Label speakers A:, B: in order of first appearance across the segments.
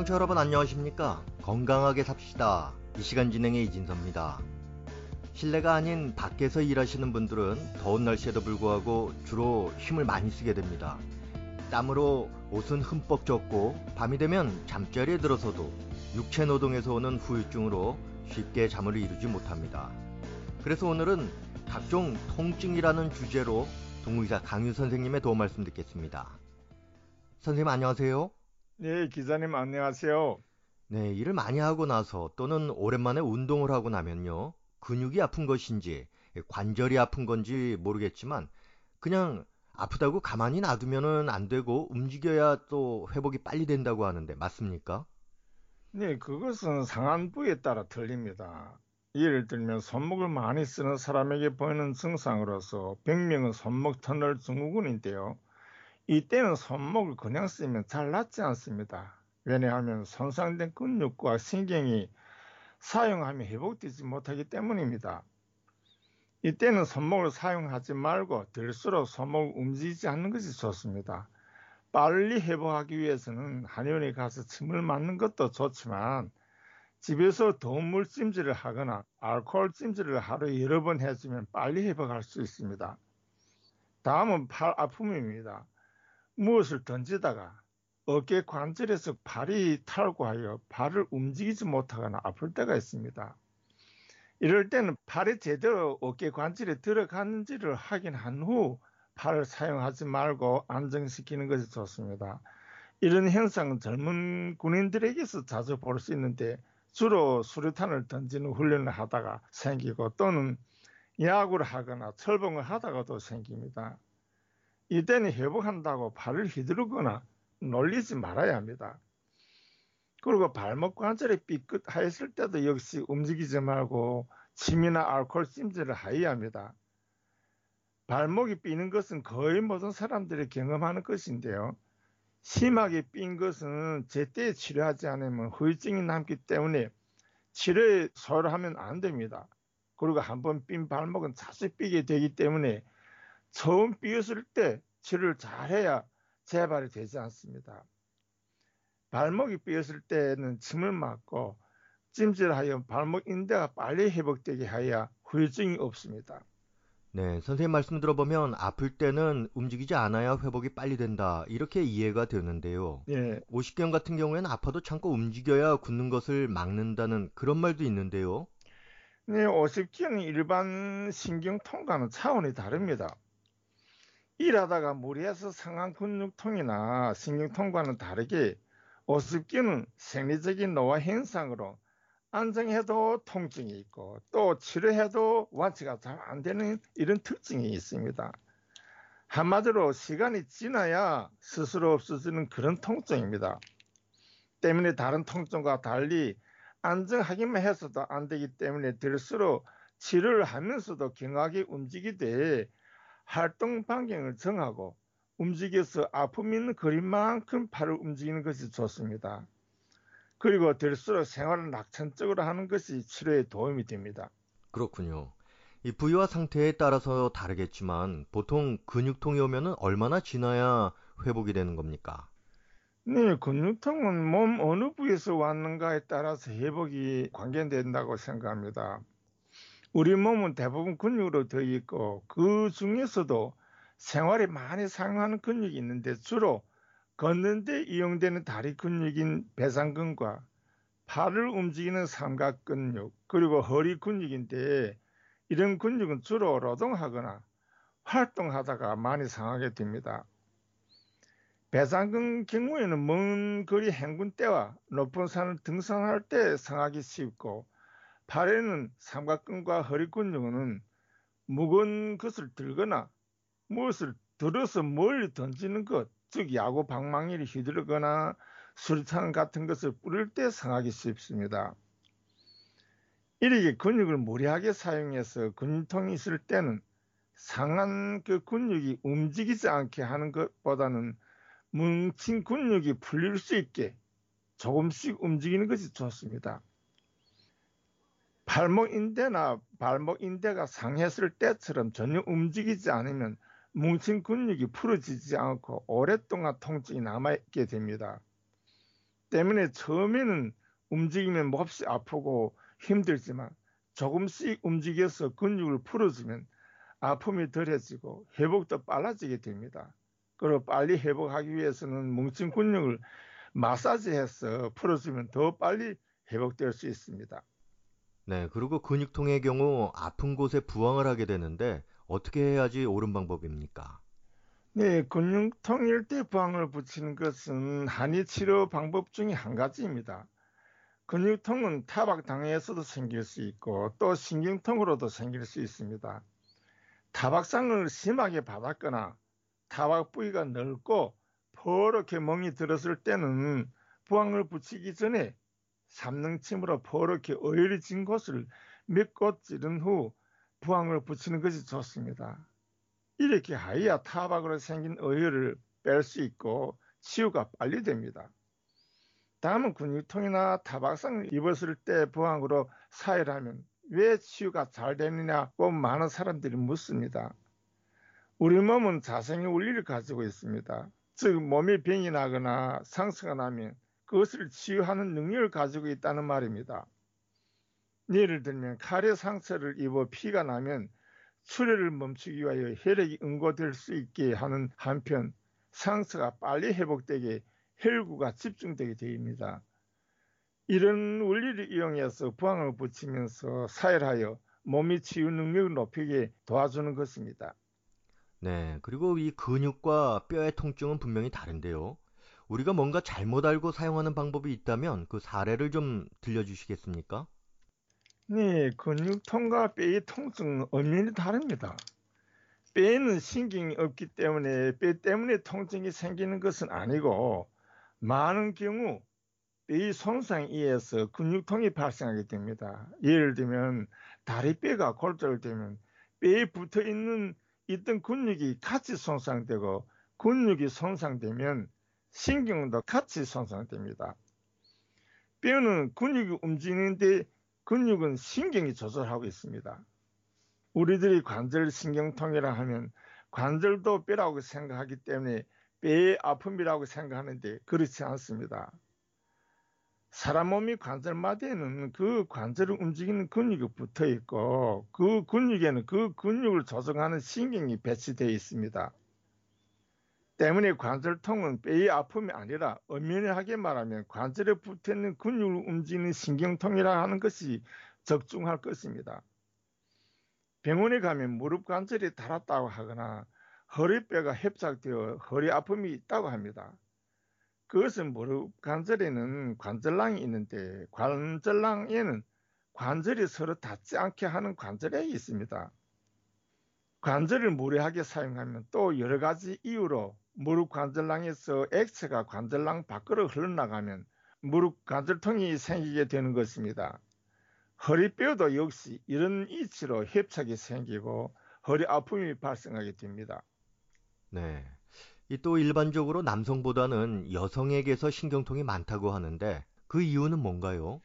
A: 청취자 여러분 안녕하십니까? 건강하게 삽시다. 이 시간 진행의 이진섭입니다. 실내가 아닌 밖에서 일하시는 분들은 더운 날씨에도 불구하고 주로 힘을 많이 쓰게 됩니다. 땀으로 옷은 흠뻑 젖고 밤이 되면 잠자리에 들어서도 육체 노동에서 오는 후유증으로 쉽게 잠을 이루지 못합니다. 그래서 오늘은 각종 통증이라는 주제로 동의사 강유 선생님의 도움 말씀 듣겠습니다. 선생님 안녕하세요.
B: 네, 기자님 안녕하세요.
A: 네, 일을 많이 하고 나서 또는 오랜만에 운동을 하고 나면요. 근육이 아픈 것인지 관절이 아픈 건지 모르겠지만 그냥 아프다고 가만히 놔두면은 안 되고 움직여야 또 회복이 빨리 된다고 하는데 맞습니까?
B: 네, 그것은 상한 부위에 따라 틀립니다. 예를 들면 손목을 많이 쓰는 사람에게 보이는 증상으로서 백명은 손목 터널 증후군인데요. 이때는 손목을 그냥 쓰면 잘 낫지 않습니다. 왜냐하면 손상된 근육과 신경이 사용하면 회복되지 못하기 때문입니다. 이때는 손목을 사용하지 말고 들수록 손목을 움직이지 않는 것이 좋습니다. 빨리 회복하기 위해서는 한의원에 가서 침을 맞는 것도 좋지만 집에서 도움물 찜질을 하거나 알코올 찜질을 하루에 여러 번 해주면 빨리 회복할 수 있습니다. 다음은 팔 아픔입니다. 무엇을 던지다가 어깨 관절에서 발이 탈구하여 발을 움직이지 못하거나 아플 때가 있습니다. 이럴 때는 발이 제대로 어깨 관절에 들어갔는지를 확인한 후 팔을 사용하지 말고 안정시키는 것이 좋습니다. 이런 현상은 젊은 군인들에게서 자주 볼 수 있는데 주로 수류탄을 던지는 훈련을 하다가 생기고 또는 야구를 하거나 철봉을 하다가도 생깁니다. 이때는 회복한다고 발을 휘두르거나 놀리지 말아야 합니다. 그리고 발목 관절이 삐끗하였을 때도 역시 움직이지 말고 침이나 알코올 찜질을 하여야 합니다. 발목이 삐는 것은 거의 모든 사람들이 경험하는 것인데요. 심하게 삔 것은 제때 치료하지 않으면 후유증이 남기 때문에 치료에 소홀하면 안 됩니다. 그리고 한번 삔 발목은 자주 삐게 되기 때문에 처음 삐었을 때 치료를 잘해야 재발이 되지 않습니다. 발목이 삐었을 때는 침을 맞고 찜질하여 발목 인대가 빨리 회복되게 하여 후유증이 없습니다.
A: 네, 선생님 말씀 들어보면 아플 때는 움직이지 않아야 회복이 빨리 된다. 이렇게 이해가 되는데요.
B: 예.
A: 오십견 같은 경우에는 아파도 참고 움직여야 굳는 것을 막는다는 그런 말도 있는데요.
B: 네, 오십견은 일반 신경 통과는 차원이 다릅니다. 일하다가 무리해서 상한 근육통이나 신경통과는 다르게 오습기는 생리적인 노화 현상으로 안정해도 통증이 있고 또 치료해도 완치가 잘 안 되는 이런 특징이 있습니다. 한마디로 시간이 지나야 스스로 없어지는 그런 통증입니다. 때문에 다른 통증과 달리 안정하기만 해서도 안 되기 때문에 들수록 치료를 하면서도 경하게 움직이되 활동 반경을 정하고 움직여서 아픔 있는 그림만큼 팔을 움직이는 것이 좋습니다. 그리고 될수록 생활을 낙천적으로 하는 것이 치료에 도움이 됩니다.
A: 그렇군요. 이 부위와 상태에 따라서 다르겠지만 보통 근육통이 오면 얼마나 지나야 회복이 되는 겁니까?
B: 네, 근육통은 몸 어느 부위에서 왔는가에 따라서 회복이 관계된다고 생각합니다. 우리 몸은 대부분 근육으로 되어 있고 그 중에서도 생활에 많이 사용하는 근육이 있는데 주로 걷는 데 이용되는 다리 근육인 배상근과 팔을 움직이는 삼각 근육 그리고 허리 근육인데 이런 근육은 주로 노동하거나 활동하다가 많이 상하게 됩니다. 배상근 경우에는 먼 거리 행군 때와 높은 산을 등산할 때 상하기 쉽고 팔에는 삼각근과 허리 근육은 무거운 것을 들거나 무엇을 들어서 멀리 던지는 것, 즉 야구 방망이를 휘두르거나 수류탄 같은 것을 뿌릴 때 상하기 쉽습니다. 이렇게 근육을 무리하게 사용해서 근육통이 있을 때는 상한 그 근육이 움직이지 않게 하는 것보다는 뭉친 근육이 풀릴 수 있게 조금씩 움직이는 것이 좋습니다. 발목 인대나 발목 인대가 상했을 때처럼 전혀 움직이지 않으면 뭉친 근육이 풀어지지 않고 오랫동안 통증이 남아있게 됩니다. 때문에 처음에는 움직이면 몹시 아프고 힘들지만 조금씩 움직여서 근육을 풀어주면 아픔이 덜해지고 회복도 빨라지게 됩니다. 그리고 빨리 회복하기 위해서는 뭉친 근육을 마사지해서 풀어주면 더 빨리 회복될 수 있습니다.
A: 네, 그리고 근육통의 경우 아픈 곳에 부항을 하게 되는데 어떻게 해야지 옳은 방법입니까?
B: 네, 근육통일 때 부항을 붙이는 것은 한의 치료 방법 중에 한 가지입니다. 근육통은 타박당해서도 생길 수 있고 또 신경통으로도 생길 수 있습니다. 타박상을 심하게 받았거나 타박 부위가 넓고 퍼렇게 멍이 들었을 때는 부항을 붙이기 전에 삼능침으로 퍼렇게 어혈이진 곳을 몇곳 찌른 후 부항을 붙이는 것이 좋습니다. 이렇게 하여야 타박으로 생긴 어혈을 뺄 수 있고 치유가 빨리 됩니다. 다음은 근육통이나 타박상을 입었을 때 부항으로 사혈하면 왜 치유가 잘 되느냐고 많은 사람들이 묻습니다. 우리 몸은 자생의 원리를 가지고 있습니다. 즉 몸에 병이 나거나 상처가 나면 그것을 치유하는 능력을 가지고 있다는 말입니다. 예를 들면 칼에 상처를 입어 피가 나면 출혈을 멈추기 위하여 혈액이 응고될 수 있게 하는 한편 상처가 빨리 회복되게 혈구가 집중되게 됩니다. 이런 원리를 이용해서 부항을 붙이면서 사혈하여 몸의 치유 능력을 높이게 도와주는 것입니다.
A: 네, 그리고 이 근육과 뼈의 통증은 분명히 다른데요. 우리가 뭔가 잘못 알고 사용하는 방법이 있다면 그 사례를 좀 들려주시겠습니까?
B: 네, 근육통과 뼈의 통증은 엄연히 다릅니다. 뼈에는 신경이 없기 때문에 뼈 때문에 통증이 생기는 것은 아니고 많은 경우 뼈의 손상에 의해서 근육통이 발생하게 됩니다. 예를 들면 다리뼈가 골절되면 뼈에 붙어 있는 있던 근육이 같이 손상되고 근육이 손상되면 신경도 같이 손상됩니다. 뼈는 근육이 움직이는데 근육은 신경이 조절하고 있습니다. 우리들이 관절 신경통이라 하면 관절도 뼈라고 생각하기 때문에 뼈의 아픔이라고 생각하는데 그렇지 않습니다. 사람 몸이 관절마디에는 그 관절을 움직이는 근육이 붙어 있고 그 근육에는 그 근육을 조정하는 신경이 배치되어 있습니다. 때문에 관절통은 뼈의 아픔이 아니라 엄연하게 말하면 관절에 붙어 있는 근육을 움직이는 신경통이라 하는 것이 적중할 것입니다. 병원에 가면 무릎 관절이 닳았다고 하거나 허리뼈가 협착되어 허리 아픔이 있다고 합니다. 그것은 무릎 관절에는 관절랑이 있는데 관절랑에는 관절이 서로 닿지 않게 하는 관절액이 있습니다. 관절을 무례하게 사용하면 또 여러 가지 이유로 무릎 관절랑에서 액체가 관절랑 밖으로 흘러나가면 무릎 관절통이 생기게 되는 것입니다. 허리뼈도 역시 이런 이치로 협착이 생기고 허리 아픔이 발생하게 됩니다.
A: 네. 또 일반적으로 남성보다는 여성에게서 신경통이 많다고 하는데 그 이유는 뭔가요?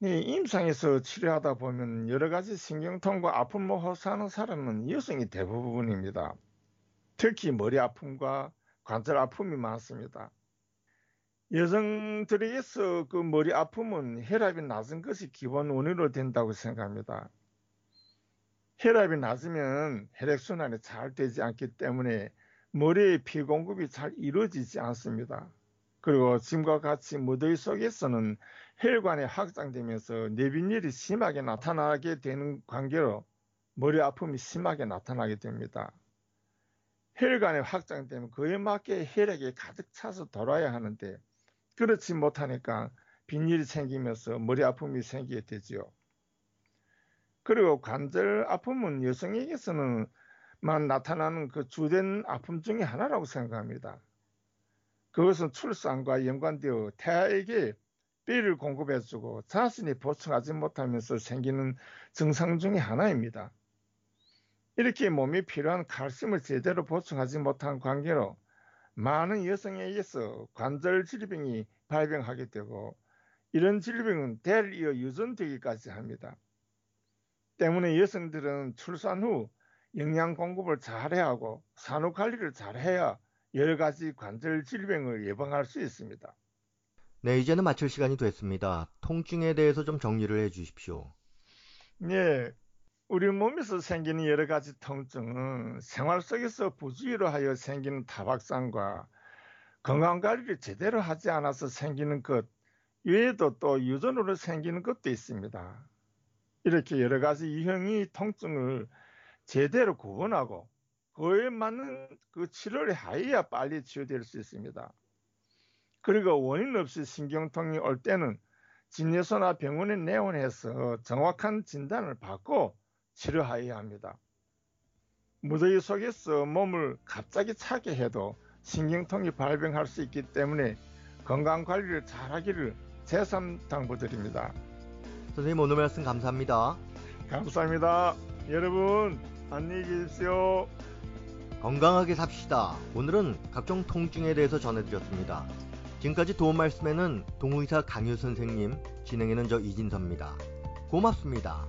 B: 네, 임상에서 치료하다 보면 여러 가지 신경통과 아픔을 호소하는 사람은 여성이 대부분입니다. 특히 머리 아픔과 관절 아픔이 많습니다. 여성들에게서 그 머리 아픔은 혈압이 낮은 것이 기본 원인으로 된다고 생각합니다. 혈압이 낮으면 혈액순환이 잘 되지 않기 때문에 머리의 피 공급이 잘 이루어지지 않습니다. 그리고 지금과 같이 무더위 속에서는 혈관이 확장되면서 내빈혈이 심하게 나타나게 되는 관계로 머리 아픔이 심하게 나타나게 됩니다. 혈관이 확장되면 그에 맞게 혈액이 가득 차서 돌아야 하는데 그렇지 못하니까 빈혈이 생기면서 머리 아픔이 생기게 되지요. 그리고 관절 아픔은 여성에게서는 만 나타나는 그 주된 아픔 중의 하나라고 생각합니다. 그것은 출산과 연관되어 태아에게 뼈를 공급해주고 자신이 보충하지 못하면서 생기는 증상 중의 하나입니다. 이렇게 몸이 필요한 칼슘을 제대로 보충하지 못한 관계로 많은 여성에게서 관절 질병이 발병하게 되고 이런 질병은 대를 이어 유전되기까지 합니다. 때문에 여성들은 출산 후 영양 공급을 잘해야 하고 산후 관리를 잘해야 여러 가지 관절 질병을 예방할 수 있습니다.
A: 네, 이제는 마칠 시간이 됐습니다. 통증에 대해서 좀 정리를 해 주십시오.
B: 예, 우리 몸에서 생기는 여러 가지 통증은 생활 속에서 부주의로 하여 생기는 타박상과 건강 관리를 제대로 하지 않아서 생기는 것 외에도 또 유전으로 생기는 것도 있습니다. 이렇게 여러 가지 유형의 통증을 제대로 구분하고 그에 맞는 그 치료를 하여야 빨리 치유될 수 있습니다. 그리고 원인 없이 신경통이 올 때는 진료소나 병원에 내원해서 정확한 진단을 받고 치료하여야 합니다. 무더위 속에서 몸을 갑자기 차게 해도 신경통이 발병할 수 있기 때문에 건강 관리를 잘하기를 재삼당부드립니다.
A: 선생님 오늘 말씀 감사합니다.
B: 감사합니다. 여러분 안녕히 계십시오.
A: 건강하게 삽시다. 오늘은 각종 통증에 대해서 전해드렸습니다. 지금까지 도움 말씀에는 동의사 강유 선생님, 진행에는 저 이진섭입니다. 고맙습니다.